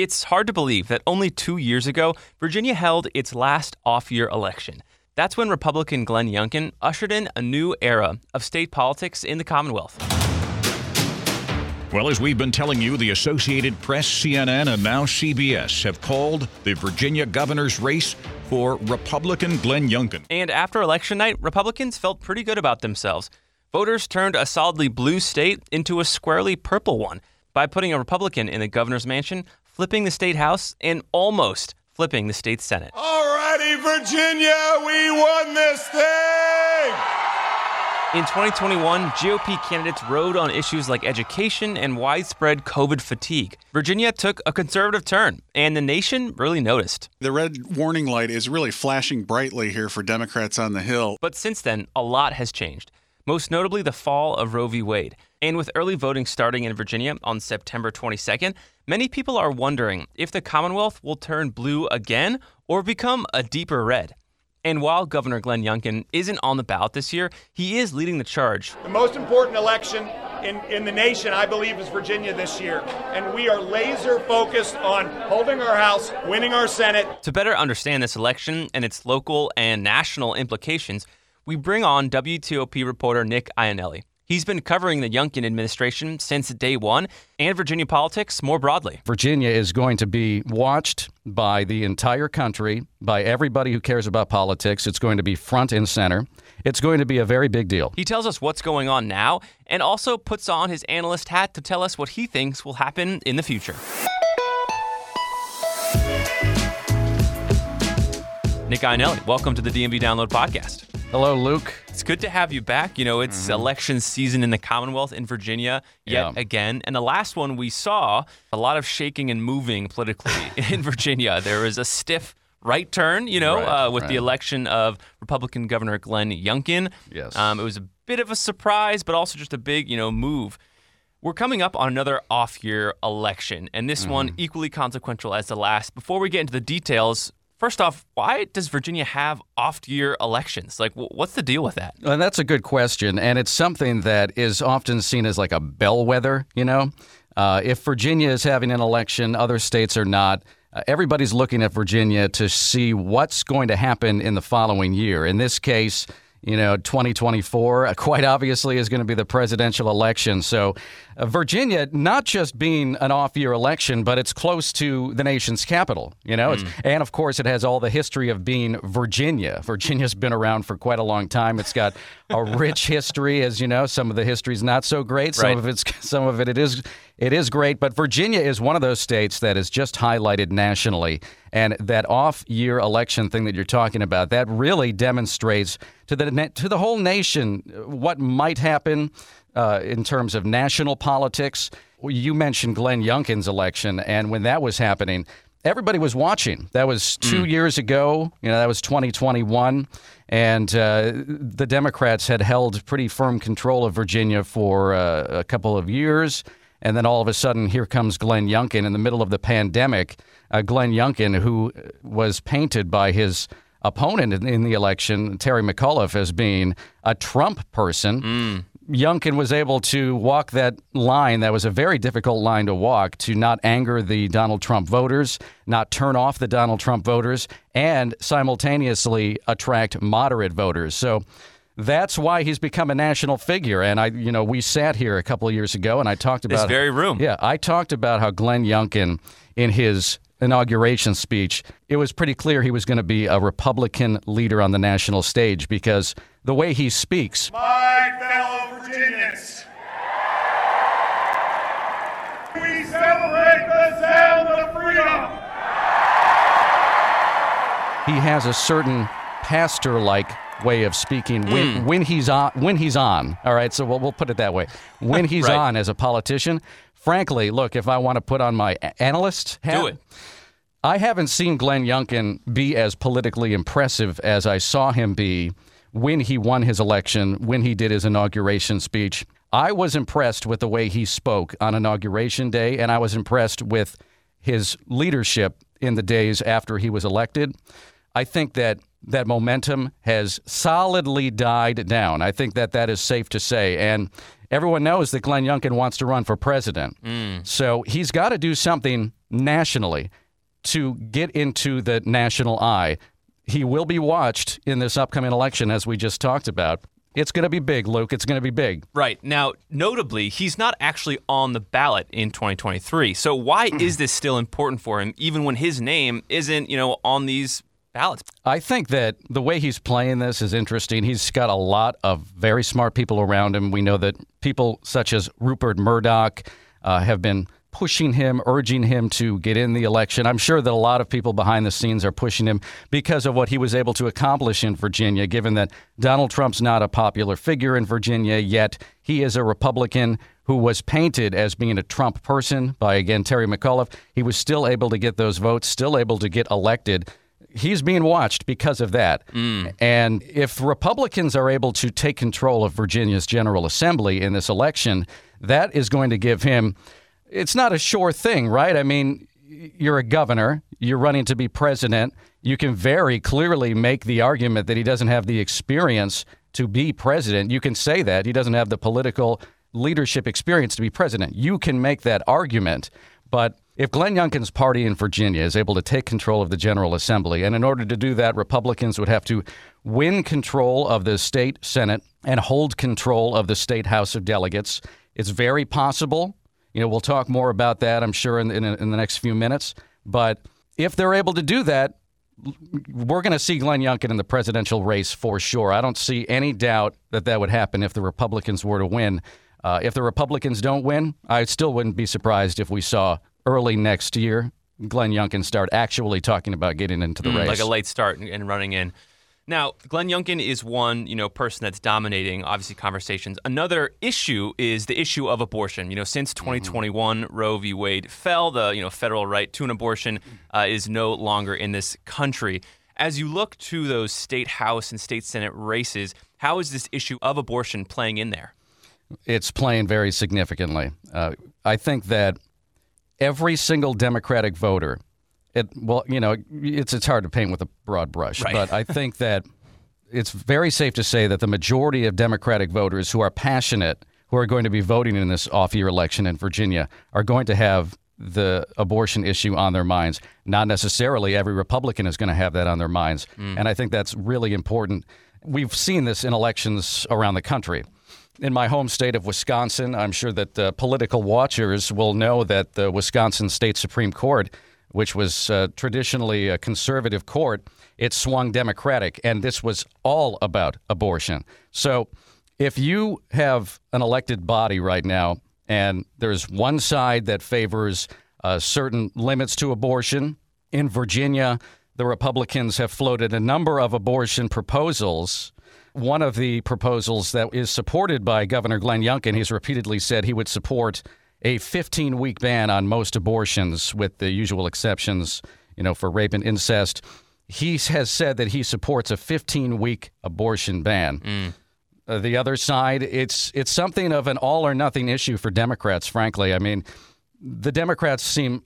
It's hard to believe that only two years ago, Virginia held its last off year election. That's when Republican Glenn Youngkin ushered in a new era of state politics in the Commonwealth. Well, as we've been telling you, the Associated Press, CNN, and now CBS have called the Virginia governor's race for Republican Glenn Youngkin. And after election night, Republicans felt pretty good about themselves. Voters turned a solidly blue state into a squarely purple one by putting a Republican in the governor's mansion flipping the state house, and almost flipping the state senate. Alrighty, Virginia, we won this thing! In 2021, GOP candidates rode on issues like education and widespread COVID fatigue. Virginia took a conservative turn, and the nation really noticed. The red warning light is really flashing brightly here for Democrats on the Hill. But since then, a lot has changed, most notably the fall of Roe v. Wade. And with early voting starting in Virginia on September 22nd, many people are wondering if the Commonwealth will turn blue again or become a deeper red. And while Governor Glenn Youngkin isn't on the ballot this year, he is leading the charge. The most important election in, in the nation, I believe, is Virginia this year. And we are laser focused on holding our House, winning our Senate. To better understand this election and its local and national implications, we bring on WTOP reporter Nick Iannelli. He's been covering the Youngkin administration since day one and Virginia politics more broadly. Virginia is going to be watched by the entire country, by everybody who cares about politics. It's going to be front and center. It's going to be a very big deal. He tells us what's going on now and also puts on his analyst hat to tell us what he thinks will happen in the future. Nick Iannelli, welcome to the DMV Download Podcast. Hello, Luke. It's good to have you back. You know, it's mm-hmm. election season in the Commonwealth in Virginia yet yeah. again. And the last one we saw a lot of shaking and moving politically in Virginia. There was a stiff right turn, you know, right, uh, with right. the election of Republican Governor Glenn Youngkin. Yes. Um, it was a bit of a surprise, but also just a big, you know, move. We're coming up on another off year election, and this mm-hmm. one equally consequential as the last. Before we get into the details, First off, why does Virginia have off year elections? Like, what's the deal with that? Well, that's a good question. And it's something that is often seen as like a bellwether, you know? Uh, if Virginia is having an election, other states are not. Uh, everybody's looking at Virginia to see what's going to happen in the following year. In this case, you know, 2024 uh, quite obviously is going to be the presidential election. So, uh, Virginia, not just being an off year election, but it's close to the nation's capital, you know, mm. and of course, it has all the history of being Virginia. Virginia's been around for quite a long time. It's got a rich history, as you know. Some of the history is not so great. Some right. of it's some of it it is it is great, but Virginia is one of those states that is just highlighted nationally. And that off year election thing that you're talking about, that really demonstrates to the, to the whole nation what might happen uh, in terms of national politics. You mentioned Glenn Youngkin's election, and when that was happening, everybody was watching. That was two mm. years ago. You know, that was 2021. And uh, the Democrats had held pretty firm control of Virginia for uh, a couple of years. And then all of a sudden, here comes Glenn Youngkin in the middle of the pandemic. Uh, Glenn Youngkin, who was painted by his opponent in, in, the election, Terry McAuliffe, as being a Trump person. Mm. Youngkin was able to walk that line that was a very difficult line to walk to not anger the Donald Trump voters, not turn off the Donald Trump voters, and simultaneously attract moderate voters. So that's why he's become a national figure. And I, you know, we sat here a couple of years ago, and I talked about this very room. Yeah, I talked about how Glenn Youngkin, in his inauguration speech, it was pretty clear he was going to be a Republican leader on the national stage because the way he speaks. My fellow Virginians, we celebrate the sound of freedom. He has a certain pastor-like way of speaking when, mm. when he's on when he's on all right so we'll, we'll put it that way when he's right. on as a politician frankly, look, if I want to put on my analyst hat, Do it. I haven't seen Glenn Youngkin be as politically impressive as I saw him be when he won his election, when he did his inauguration speech. I was impressed with the way he spoke on inauguration day, and I was impressed with his leadership in the days after he was elected. I think that that momentum has solidly died down. I think that that is safe to say. And everyone knows that Glenn Youngkin wants to run for president. Mm. So he's got to do something nationally to get into the national eye. He will be watched in this upcoming election, as we just talked about. It's going to be big, Luke. It's going to be big. Right. Now, notably, he's not actually on the ballot in 2023. So why is this still important for him, even when his name isn't, you know, on these ballots? I think that the way he's playing this is interesting. He's got a lot of very smart people around him. We know that people such as Rupert Murdoch uh, have been pushing him, urging him to get in the election. I'm sure that a lot of people behind the scenes are pushing him because of what he was able to accomplish in Virginia, given that Donald Trump's not a popular figure in Virginia, yet he is a Republican who was painted as being a Trump person by, again, Terry McAuliffe. He was still able to get those votes, still able to get elected he's being watched because of that. Mm. And if Republicans are able to take control of Virginia's General Assembly in this election, that is going to give him. It's not a sure thing, right? I mean, you're a governor, you're running to be president. You can very clearly make the argument that he doesn't have the experience to be president. You can say that. He doesn't have the political leadership experience to be president. You can make that argument. But if Glenn Youngkin's party in Virginia is able to take control of the General Assembly, and in order to do that, Republicans would have to win control of the state Senate and hold control of the state House of Delegates, it's very possible. You know, we'll talk more about that, I'm sure, in, in, in the next few minutes. But if they're able to do that, we're going to see Glenn Youngkin in the presidential race for sure. I don't see any doubt that that would happen if the Republicans were to win. Uh, if the Republicans don't win, I still wouldn't be surprised if we saw early next year Glenn Youngkin start actually talking about getting into the race. Like a late start and- and running in. Now, Glenn Youngkin is one, you know, person that's dominating obviously conversations. Another issue is the issue of abortion. You know, since 2021, Roe v. Wade fell, the you know federal right to an abortion uh, is no longer in this country. As you look to those state house and state senate races, how is this issue of abortion playing in there? it's playing very significantly. Uh, I think that every single Democratic voter, it well, you know, it's it's hard to paint with a broad brush, Right. but I think that it's very safe to say that the majority of Democratic voters who are passionate, who are going to be voting in this off-year election in Virginia, are going to have the abortion issue on their minds. Not necessarily every Republican is going to have that on their minds, mm. and I think that's really important. We've seen this in elections around the country in my home state of Wisconsin, I'm sure that uh, political watchers will know that the Wisconsin State Supreme Court, which was uh, traditionally a conservative court, it swung Democratic, and this was all about abortion. So, if you have an elected body right now, and there's one side that favors uh, certain limits to abortion, in Virginia, the Republicans have floated a number of abortion proposals. One of the proposals that is supported by Governor Glenn Youngkin, he's repeatedly said he would support a 15 week ban on most abortions, with the usual exceptions, you know, for rape and incest. He has said that he supports a 15 week abortion ban. Uh, the other side, it's it's something of an all or nothing issue for Democrats. Frankly, I mean, the Democrats seem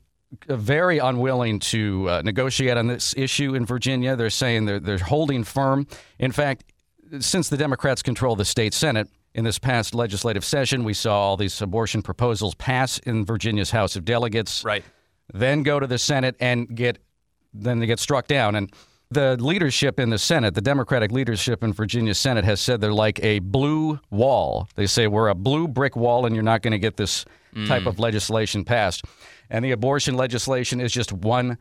very unwilling to uh, negotiate on this issue in Virginia. They're saying they're they're holding firm. In fact, since the Democrats control the state Senate. In this past legislative session, we saw all these abortion proposals pass in Virginia's House of Delegates Right. then go to the Senate and get then they get struck down. And the leadership in the Senate, the Democratic leadership in Virginia Senate, has said they're like a blue wall. They say we're a blue brick wall, and you're not going to get this type mm. of legislation passed. And the abortion legislation is just one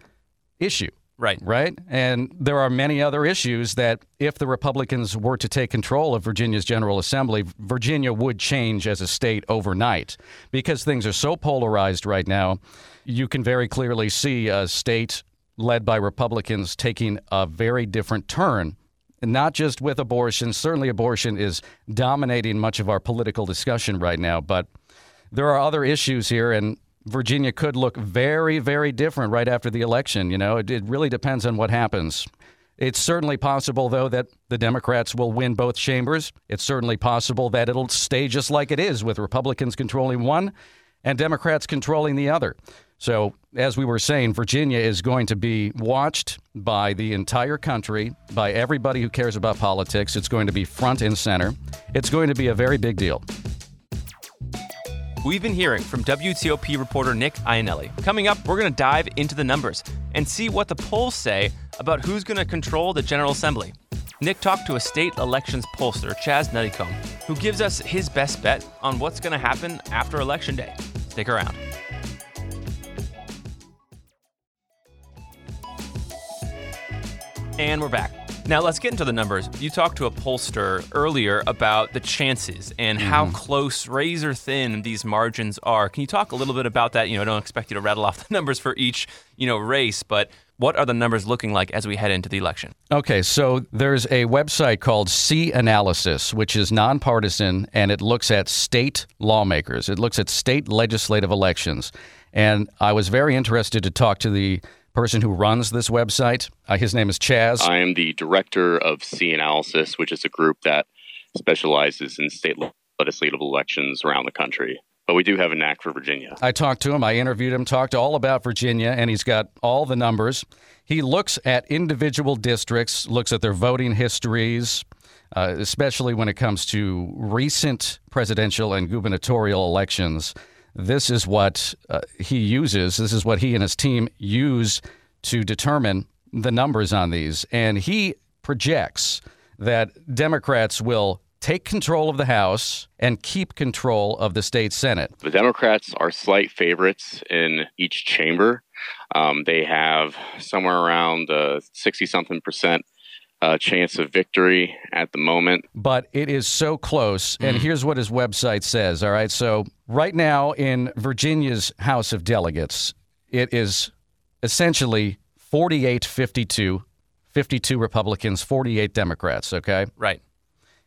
issue. Right. Right? And there are many other issues that if the Republicans were to take control of Virginia's General Assembly, Virginia would change as a state overnight because things are so polarized right now. You can very clearly see a state led by Republicans taking a very different turn. Not just with abortion. Certainly, abortion is dominating much of our political discussion right now, but there are other issues here, and Virginia could look very, very different right after the election. You know, it, it really depends on what happens. It's certainly possible, though, that the Democrats will win both chambers. It's certainly possible that it'll stay just like it is, with Republicans controlling one and Democrats controlling the other. So, as we were saying, Virginia is going to be watched by the entire country, by everybody who cares about politics. It's going to be front and center. It's going to be a very big deal. We've been hearing from WTOP reporter Nick Iannelli. Coming up, we're going to dive into the numbers and see what the polls say about who's going to control the General Assembly. Nick talked to a state elections pollster, Chaz Nuttycombe, who gives us his best bet on what's going to happen after Election Day. Stick around. And we're back. Now let's get into the numbers. You talked to a pollster earlier about the chances and mm-hmm. how close, razor thin these margins are. Can you talk a little bit about that? You know, I don't expect you to rattle off the numbers for each, you know, race, but what are the numbers looking like as we head into the election? Okay, so there's a website called CNalysis, which is nonpartisan and it looks at state lawmakers. It looks at state legislative elections. And I was very interested to talk to the person who runs this website. Uh, his name is Chaz. I am the director of CNalysis, which is a group that specializes in state legislative elections around the country. But we do have a knack for Virginia. I talked to him, I interviewed him, talked all about Virginia, and he's got all the numbers. He looks at individual districts, looks at their voting histories, uh, especially when it comes to recent presidential and gubernatorial elections this is what uh, he uses. This is what he and his team use to determine the numbers on these. And he projects that Democrats will take control of the House and keep control of the state Senate. The Democrats are slight favorites in each chamber. Um, they have somewhere around 60 uh, something percent uh, chance of victory at the moment. But it is so close. And mm. here's what his website says. All right. So, right now in Virginia's House of Delegates, it is essentially 48 52, 52 Republicans, 48 Democrats. Okay. Right.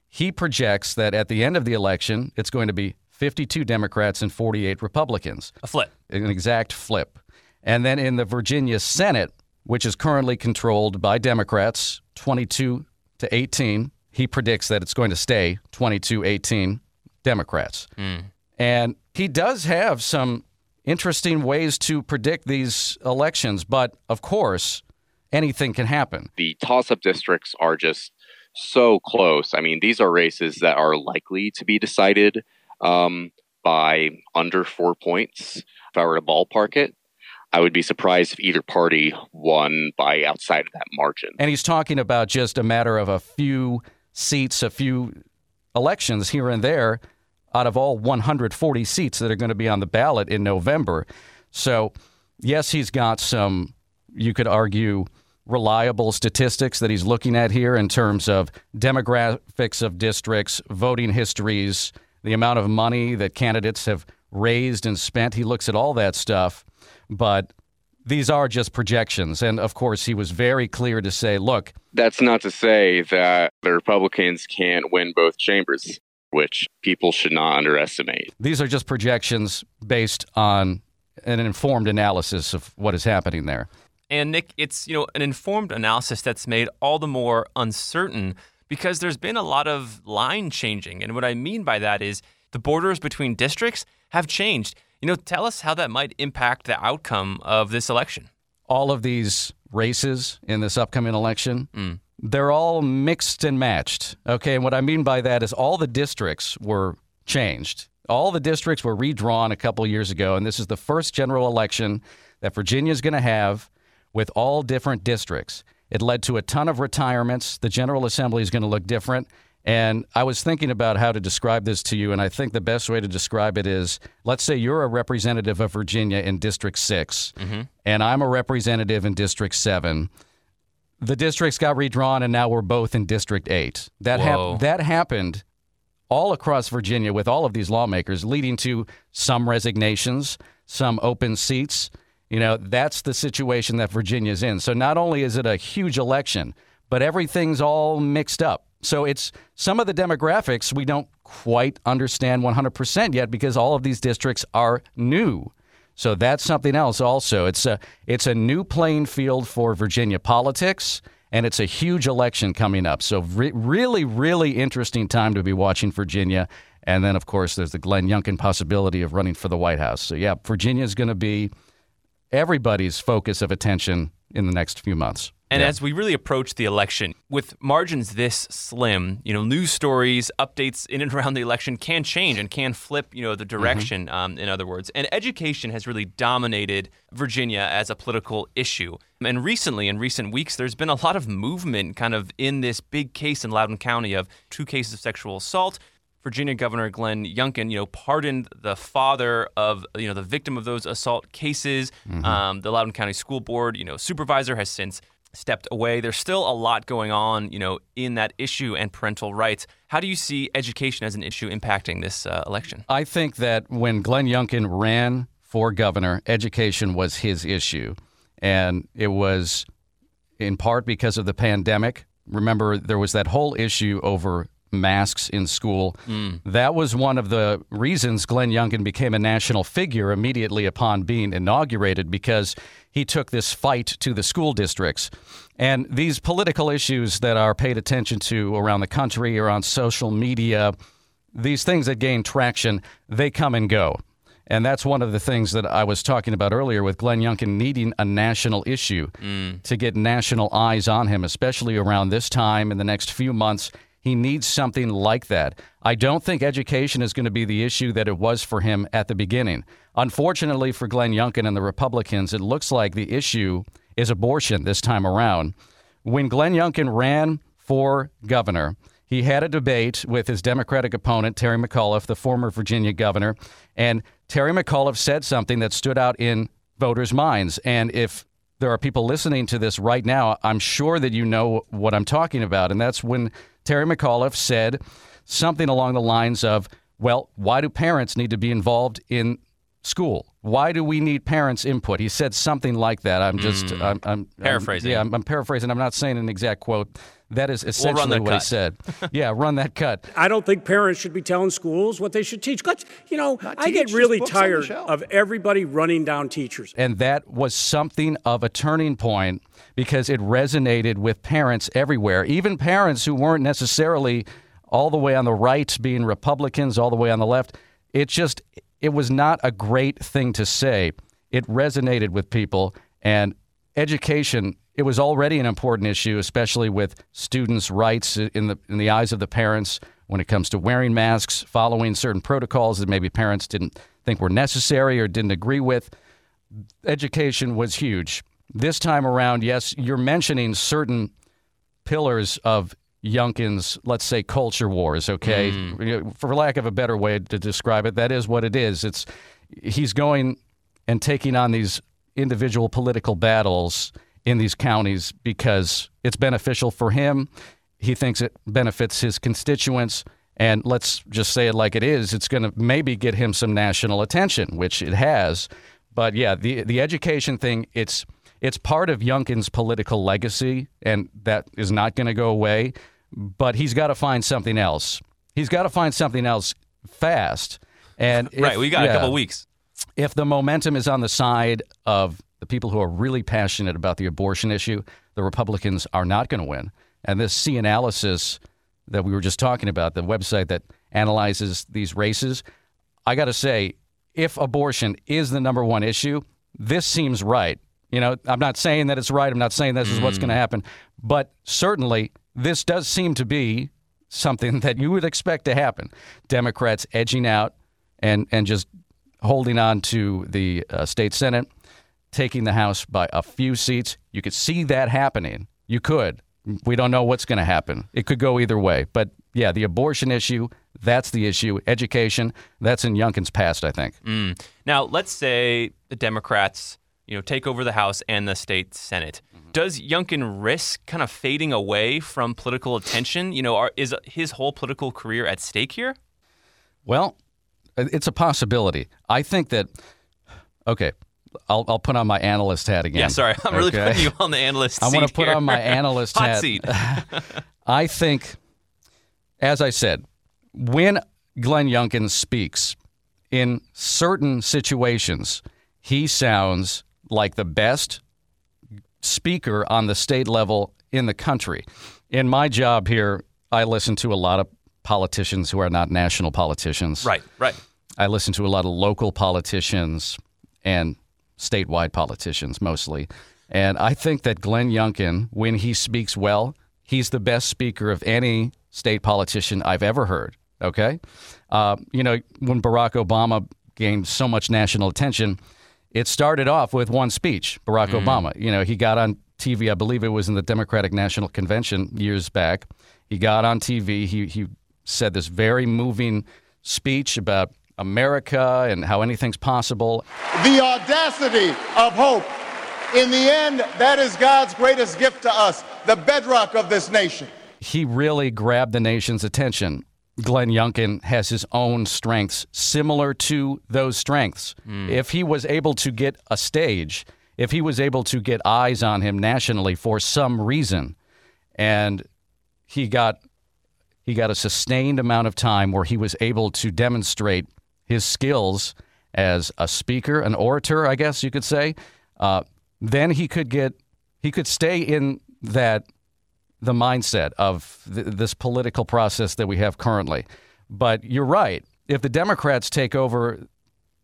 He projects that at the end of the election, it's going to be 52 Democrats and 48 Republicans. A flip. An exact flip. And then in the Virginia Senate, which is currently controlled by Democrats, 22 to 18. He predicts that it's going to stay 22 18 Democrats. Mm. And he does have some interesting ways to predict these elections, but of course, anything can happen. The toss up districts are just so close. I mean, these are races that are likely to be decided um, by under four points. If I were to ballpark it, I would be surprised if either party won by outside of that margin. And he's talking about just a matter of a few seats, a few elections here and there out of all 140 seats that are going to be on the ballot in November. So, yes, he's got some, you could argue, reliable statistics that he's looking at here in terms of demographics of districts, voting histories, the amount of money that candidates have raised and spent. He looks at all that stuff but these are just projections. And of course, he was very clear to say, look. That's not to say that the Republicans can't win both chambers, which people should not underestimate. These are just projections based on an informed analysis of what is happening there. And Nick, it's, you know, an informed analysis that's made all the more uncertain because there's been a lot of line changing. And what I mean by that is the borders between districts have changed. You know, tell us how that might impact the outcome of this election. All of these races in this upcoming election, mm. they're all mixed and matched. Okay, and what I mean by that is all the districts were changed. All the districts were redrawn a couple years ago, and this is the first general election that Virginia is going to have with all different districts. It led to a ton of retirements. The General Assembly is going to look different. And I was thinking about how to describe this to you, and I think the best way to describe it is let's say you're a representative of Virginia in District 6, mm-hmm. and I'm a representative in District 7. The districts got redrawn, and now we're both in District 8. That, hap- that happened all across Virginia with all of these lawmakers, leading to some resignations, some open seats. You know, that's the situation that Virginia's in. So not only is it a huge election, but everything's all mixed up So it's some of the demographics we don't quite understand 100% yet because all of these districts are new. So that's something else also. It's a it's a new playing field for Virginia politics and it's a huge election coming up. So re- really really interesting time to be watching Virginia. And then of course there's the Glenn Youngkin possibility of running for the White House. So yeah, Virginia is going to be everybody's focus of attention in the next few months. And Yeah. as we really approach the election, with margins this slim, you know, news stories, updates in and around the election can change and can flip, you know, the direction. Um, in other words, and education has really dominated Virginia as a political issue. And recently, in recent weeks, there's been a lot of movement, kind of in this big case in Loudoun County of two cases of sexual assault. Virginia Governor Glenn Youngkin, you know, pardoned the father of, you know, the victim of those assault cases. Um, the Loudoun County School Board, you know, supervisor has since stepped away. There's still a lot going on, you know, in that issue and parental rights. How do you see education as an issue impacting this uh, election? I think that when Glenn Youngkin ran for governor, education was his issue. And it was in part because of the pandemic. Remember, there was that whole issue over masks in school. That was one of the reasons Glenn Youngkin became a national figure immediately upon being inaugurated because he took this fight to the school districts. And these political issues that are paid attention to around the country or on social media, these things that gain traction, they come and go. And that's one of the things that I was talking about earlier with Glenn Youngkin needing a national issue mm. to get national eyes on him, especially around this time in the next few months. He needs something like that. I don't think education is going to be the issue that it was for him at the beginning. Unfortunately for Glenn Youngkin and the Republicans, it looks like the issue is abortion this time around. When Glenn Youngkin ran for governor, he had a debate with his Democratic opponent, Terry McAuliffe, the former Virginia governor. And Terry McAuliffe said something that stood out in voters' minds. And if there are people listening to this right now, I'm sure that you know what I'm talking about. And that's when Terry McAuliffe said something along the lines of, well, why do parents need to be involved in school? Why do we need parents' input? He said something like that. I'm just, hmm. I'm, I'm Paraphrasing. I'm, yeah, I'm, I'm paraphrasing. I'm not saying an exact quote. That is essentially that what he said. yeah, run that cut. I don't think parents should be telling schools what they should teach. Let's, you know, I get really books on the tired of everybody running down teachers. And that was something of a turning point because it resonated with parents everywhere, even parents who weren't necessarily all the way on the right, being Republicans, all the way on the left. It just, it was not a great thing to say. It resonated with people. And education, it was already an important issue, especially with students' rights in the, in the eyes of the parents when it comes to wearing masks, following certain protocols that maybe parents didn't think were necessary or didn't agree with education was huge. This time around, yes, you're mentioning certain pillars of Youngkin's, let's say, culture wars. Okay, mm. know, for lack of a better way to describe it, that is what it is. It's he's going and taking on these individual political battles in these counties because it's beneficial for him. He thinks it benefits his constituents. And let's just say it like it is. It's going to maybe get him some national attention, which it has. But yeah, the the education thing, it's it's part of Youngkin's political legacy, and that is not going to go away. But he's got to find something else. He's got to find something else fast. And if- right, we got a yeah, couple weeks. If the momentum is on the side of the people who are really passionate about the abortion issue, the Republicans are not going to win. And this CNalysis that we were just talking about, the website that analyzes these races, I got to say, if abortion is the number one issue, this seems right. You know, I'm not saying that it's right. I'm not saying this is what's going to happen, but certainly this does seem to be something that you would expect to happen. Democrats edging out and and just holding on to the uh, state senate, taking the House by a few seats. You could see that happening. You could. We don't know what's going to happen. It could go either way. But yeah, the abortion issue, that's the issue. Education, that's in Youngkin's past, I think. Mm. Now, let's say the Democrats, you know, take over the House and the state Senate. Mm-hmm. Does Youngkin risk kind of fading away from political attention? You know, are, is his whole political career at stake here? Well, it's a possibility. I think that, okay, I'll, I'll put on my analyst hat again. Yeah, sorry, I'm really putting you on the analyst I want to put here. on my analyst Hot hat. seat. I think as I said, when Glenn Youngkin speaks in certain situations, he sounds like the best speaker on the state level in the country. In my job here, I listen to a lot of politicians who are not national politicians. Right, right. I listen to a lot of local politicians and statewide politicians mostly. And I think that Glenn Youngkin, when he speaks well, he's the best speaker of any state politician I've ever heard. Okay. Uh, you know, when Barack Obama gained so much national attention, it started off with one speech, Barack mm. Obama. You know, he got on TV, I believe it was in the Democratic National Convention years back. He got on TV, he, he said this very moving speech about America and how anything's possible. The audacity of hope. In the end, that is God's greatest gift to us, the bedrock of this nation. He really grabbed the nation's attention. Glenn Youngkin has his own strengths similar to those strengths. Mm. If he was able to get a stage, if he was able to get eyes on him nationally for some reason, and he got he got a sustained amount of time where he was able to demonstrate his skills as a speaker, an orator, I guess you could say, uh, then he could get he could stay in that the mindset of th- this political process that we have currently. But you're right. If the Democrats take over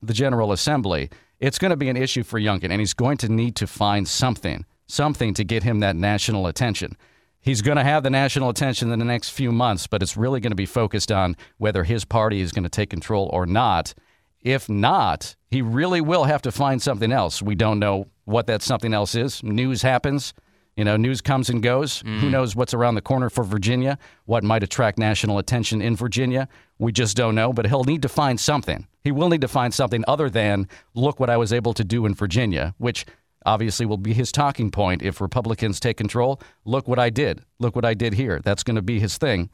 the General Assembly, it's going to be an issue for Youngkin, and he's going to need to find something, something to get him that national attention. He's going to have the national attention in the next few months, but it's really going to be focused on whether his party is going to take control or not. If not, he really will have to find something else. We don't know what that something else is. News happens. You know, news comes and goes. Mm. Who knows what's around the corner for Virginia? What might attract national attention in Virginia? We just don't know, but he'll need to find something. He will need to find something other than, look what I was able to do in Virginia, which obviously will be his talking point if Republicans take control. Look what I did. Look what I did here. That's going to be his thing.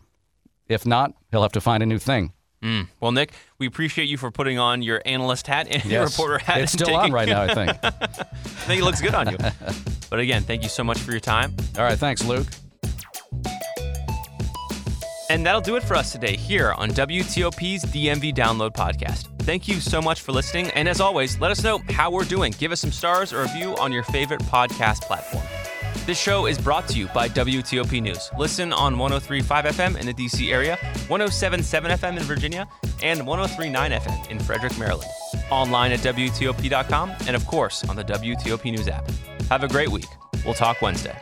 If not, he'll have to find a new thing. Mm. Well, Nick, we appreciate you for putting on your analyst hat and yes. your reporter hat. It's still taking... on right now, I think. I think it looks good on you. but again, thank you so much for your time. All right, thanks, Luke. And that'll do it for us today here on WTOP's DMV Download Podcast. Thank you so much for listening. And as always, let us know how we're doing. Give us some stars or a review on your favorite podcast platform. This show is brought to you by WTOP News. Listen on 1035 FM in the DC area, 1077 FM in Virginia, and 1039 FM in Frederick, Maryland. Online at WTOP.com, and of course on the WTOP News app. Have a great week. We'll talk Wednesday.